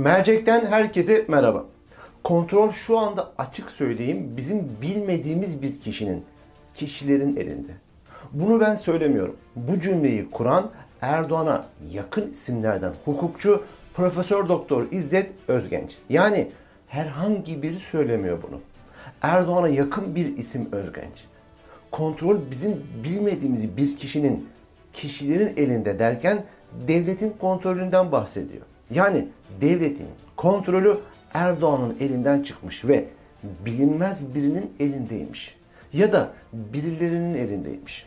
Mercek'ten herkese merhaba. Kontrol şu anda açık söyleyeyim bizim bilmediğimiz bir kişinin, kişilerin elinde. Bunu ben söylemiyorum. Bu cümleyi kuran Erdoğan'a yakın isimlerden hukukçu Profesör Doktor İzzet Özgenç. Yani herhangi biri söylemiyor bunu. Erdoğan'a yakın bir isim Özgenç. Kontrol bizim bilmediğimiz bir kişinin, kişilerin elinde derken devletin kontrolünden bahsediyor. Yani devletin kontrolü Erdoğan'ın elinden çıkmış ve bilinmez birinin elindeymiş. Ya da birilerinin elindeymiş.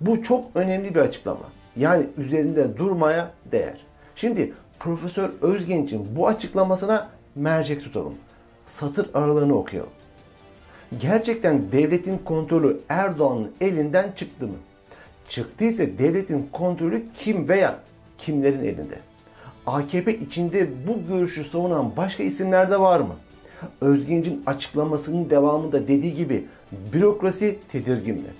Bu çok önemli bir açıklama. Yani üzerinde durmaya değer. Şimdi Profesör Özgenç'in bu açıklamasına mercek tutalım. Satır aralarını okuyalım. Gerçekten devletin kontrolü Erdoğan'ın elinden çıktı mı? Çıktıysa devletin kontrolü kim veya kimlerin elinde? AKP içinde bu görüşü savunan başka isimler de var mı? Özgenç'in açıklamasının devamında dediği gibi bürokrasi tedirgin mi?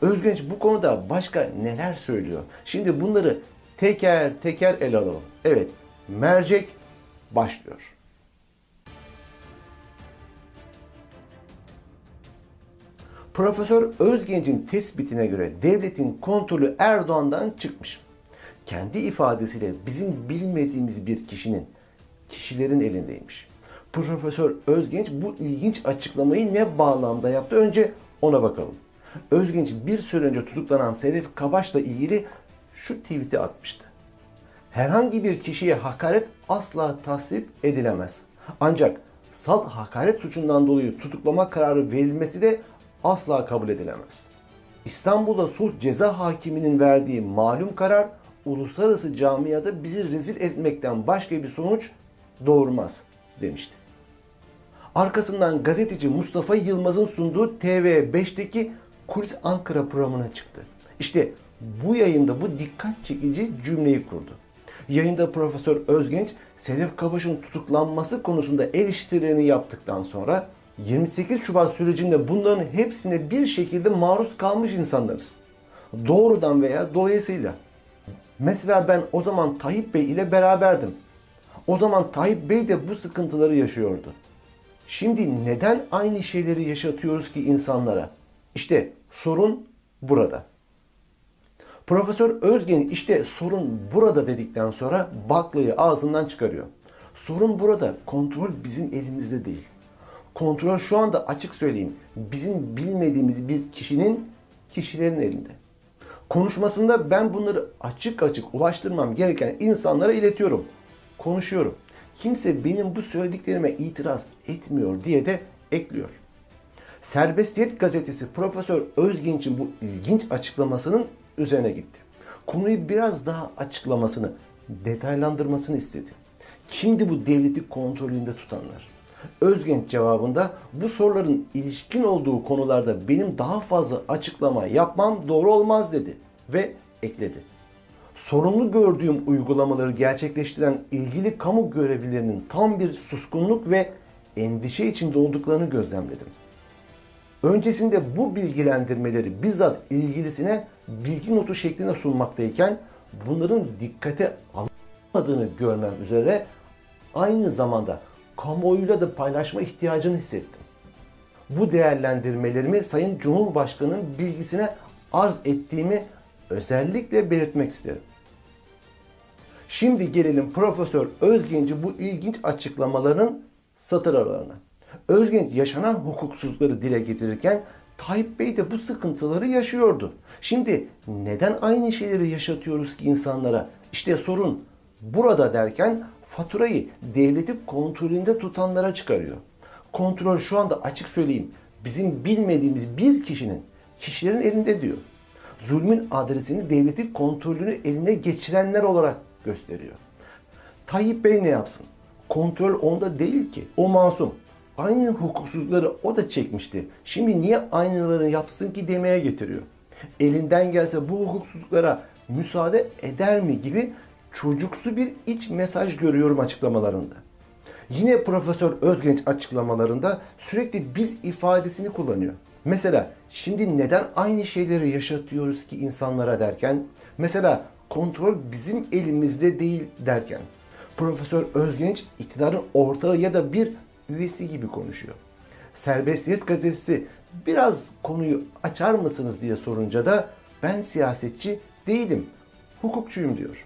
Özgenç bu konuda başka neler söylüyor? Şimdi bunları teker teker ele alalım. Evet, mercek başlıyor. Profesör Özgenç'in tespitine göre devletin kontrolü Erdoğan'dan çıkmış. Kendi ifadesiyle bizim bilmediğimiz bir kişinin, kişilerin elindeymiş. Profesör Özgenç bu ilginç açıklamayı ne bağlamda yaptı? Önce ona bakalım. Özgenç bir süre önce tutuklanan Sedef Kabaş'la ilgili şu tweet'i atmıştı. Herhangi bir kişiye hakaret asla tasvip edilemez. Ancak salt hakaret suçundan dolayı tutuklama kararı verilmesi de asla kabul edilemez. İstanbul'da sulh ceza hakiminin verdiği malum karar uluslararası camiada bizi rezil etmekten başka bir sonuç doğurmaz demişti. Arkasından gazeteci Mustafa Yılmaz'ın sunduğu TV5'teki Kulis Ankara programına çıktı. İşte bu yayında bu dikkat çekici cümleyi kurdu. Yayında Profesör Özgenç, Sedef Kabaş'ın tutuklanması konusunda eleştirilerini yaptıktan sonra 28 Şubat sürecinde bunların hepsine bir şekilde maruz kalmış insanlarız. Doğrudan veya dolayısıyla. Mesela ben o zaman Tayyip Bey ile beraberdim. O zaman Tayyip Bey de bu sıkıntıları yaşıyordu. Şimdi neden aynı şeyleri yaşatıyoruz ki insanlara? İşte sorun burada. Profesör Özgen işte sorun burada dedikten sonra baklayı ağzından çıkarıyor. Sorun burada. Kontrol bizim elimizde değil. Kontrol şu anda açık söyleyeyim. Bizim bilmediğimiz bir kişinin kişilerin elinde. Konuşmasında ben bunları açık açık ulaştırmam gereken insanlara iletiyorum. Konuşuyorum. Kimse benim bu söylediklerime itiraz etmiyor diye de ekliyor. Serbestiyet gazetesi Profesör Özgenç'in bu ilginç açıklamasının üzerine gitti. Konuyu biraz daha açıklamasını, detaylandırmasını istedi. Kimdi bu devleti kontrolünde tutanlar? Özgenç cevabında bu soruların ilişkin olduğu konularda benim daha fazla açıklama yapmam doğru olmaz dedi ve ekledi. Sorumlu gördüğüm uygulamaları gerçekleştiren ilgili kamu görevlilerinin tam bir suskunluk ve endişe içinde olduklarını gözlemledim. Öncesinde bu bilgilendirmeleri bizzat ilgilisine bilgi notu şeklinde sunmaktayken bunların dikkate alınmadığını görmem üzere aynı zamanda kamuoyuyla da paylaşma ihtiyacını hissettim. Bu değerlendirmelerimi Sayın Cumhurbaşkanı'nın bilgisine arz ettiğimi özellikle belirtmek isterim. Şimdi gelelim Profesör Özgenci bu ilginç açıklamaların satır aralarına. Özgenç yaşanan hukuksuzlukları dile getirirken Tayyip Bey de bu sıkıntıları yaşıyordu. Şimdi neden aynı şeyleri yaşatıyoruz ki insanlara? İşte sorun burada derken faturayı devleti kontrolünde tutanlara çıkarıyor. Kontrol şu anda açık söyleyeyim bizim bilmediğimiz bir kişinin, kişilerin elinde diyor. Zulmün adresini devleti kontrolünü eline geçirenler olarak gösteriyor. Tayyip Bey ne yapsın? Kontrol onda değil ki. O masum. Aynı hukuksuzları o da çekmişti. Şimdi niye aynılarını yapsın ki demeye getiriyor. Elinden gelse bu hukuksuzluklara müsaade eder mi gibi çocuksu bir iç mesaj görüyorum açıklamalarında. Yine Profesör Özgenç açıklamalarında sürekli biz ifadesini kullanıyor. Mesela şimdi neden aynı şeyleri yaşatıyoruz ki insanlara derken, mesela kontrol bizim elimizde değil derken, Profesör Özgenç iktidarın ortağı ya da bir üyesi gibi konuşuyor. Serbestiyet gazetesi biraz konuyu açar mısınız diye sorunca da ben siyasetçi değilim, hukukçuyum diyor.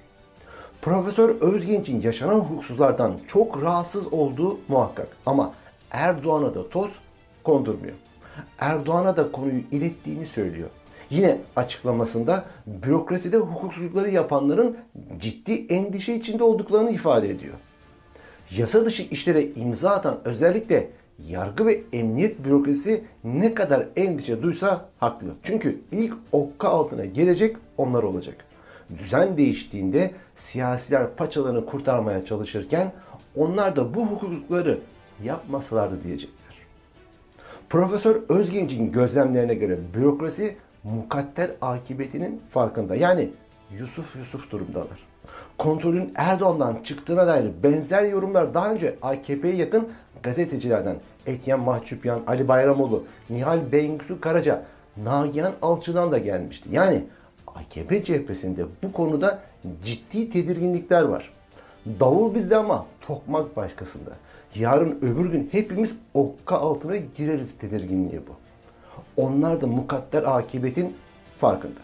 Profesör Özgenç'in yaşanan hukuksuzlardan çok rahatsız olduğu muhakkak. Ama Erdoğan'a da toz kondurmuyor. Erdoğan'a da konuyu ilettiğini söylüyor. Yine açıklamasında bürokraside hukuksuzlukları yapanların ciddi endişe içinde olduklarını ifade ediyor. Yasa dışı işlere imza atan özellikle yargı ve emniyet bürokrasisi ne kadar endişe duysa haklı. Çünkü ilk okka altına gelecek onlar olacak. Düzen değiştiğinde siyasiler paçalarını kurtarmaya çalışırken onlar da bu hukuksuzlukları yapmasalardı diyecekler. Profesör Özgenç'in gözlemlerine göre bürokrasi mukadder akıbetinin farkında. Yani Yusuf Yusuf durumdalar. Kontrolün Erdoğan'dan çıktığına dair benzer yorumlar daha önce AKP'ye yakın gazetecilerden Etyen Mahçupyan, Ali Bayramoğlu, Nihal Bengüsü Karaca, Nagihan Alçı'dan da gelmişti. Yani AKP cephesinde bu konuda ciddi tedirginlikler var. Davul bizde ama tokmak başkasında. Yarın öbür gün hepimiz okka altına gireriz tedirginliği bu. Onlar da mukadder akıbetin farkında.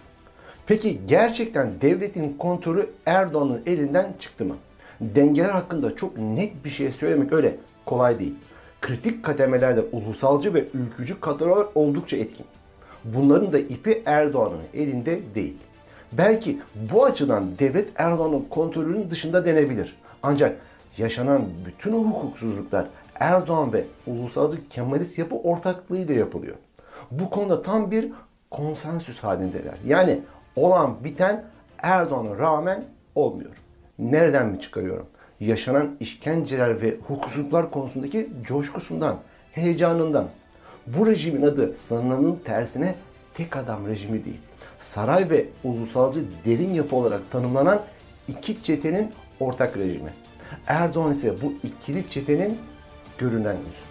Peki gerçekten devletin kontrolü Erdoğan'ın elinden çıktı mı? Dengeler hakkında çok net bir şey söylemek öyle kolay değil. Kritik kademelerde ulusalcı ve ülkücü kadrolar oldukça etkin. Bunların da ipi Erdoğan'ın elinde değil. Belki bu açıdan devlet Erdoğan'ın kontrolünün dışında denebilir. Ancak yaşanan bütün o hukuksuzluklar Erdoğan ve ulusalcı Kemalist yapı ortaklığıyla yapılıyor. Bu konuda tam bir konsensüs halindeler. Yani olan biten Erdoğan'a rağmen olmuyor. Nereden mi çıkarıyorum? Yaşanan işkenceler ve hukuksuzluklar konusundaki coşkusundan, heyecanından. Bu rejimin adı sanılanın tersine tek adam rejimi değil. Saray ve ulusalcı derin yapı olarak tanımlanan iki çetenin ortak rejimi. Erdoğan ise bu ikili çetenin görünen yüzü.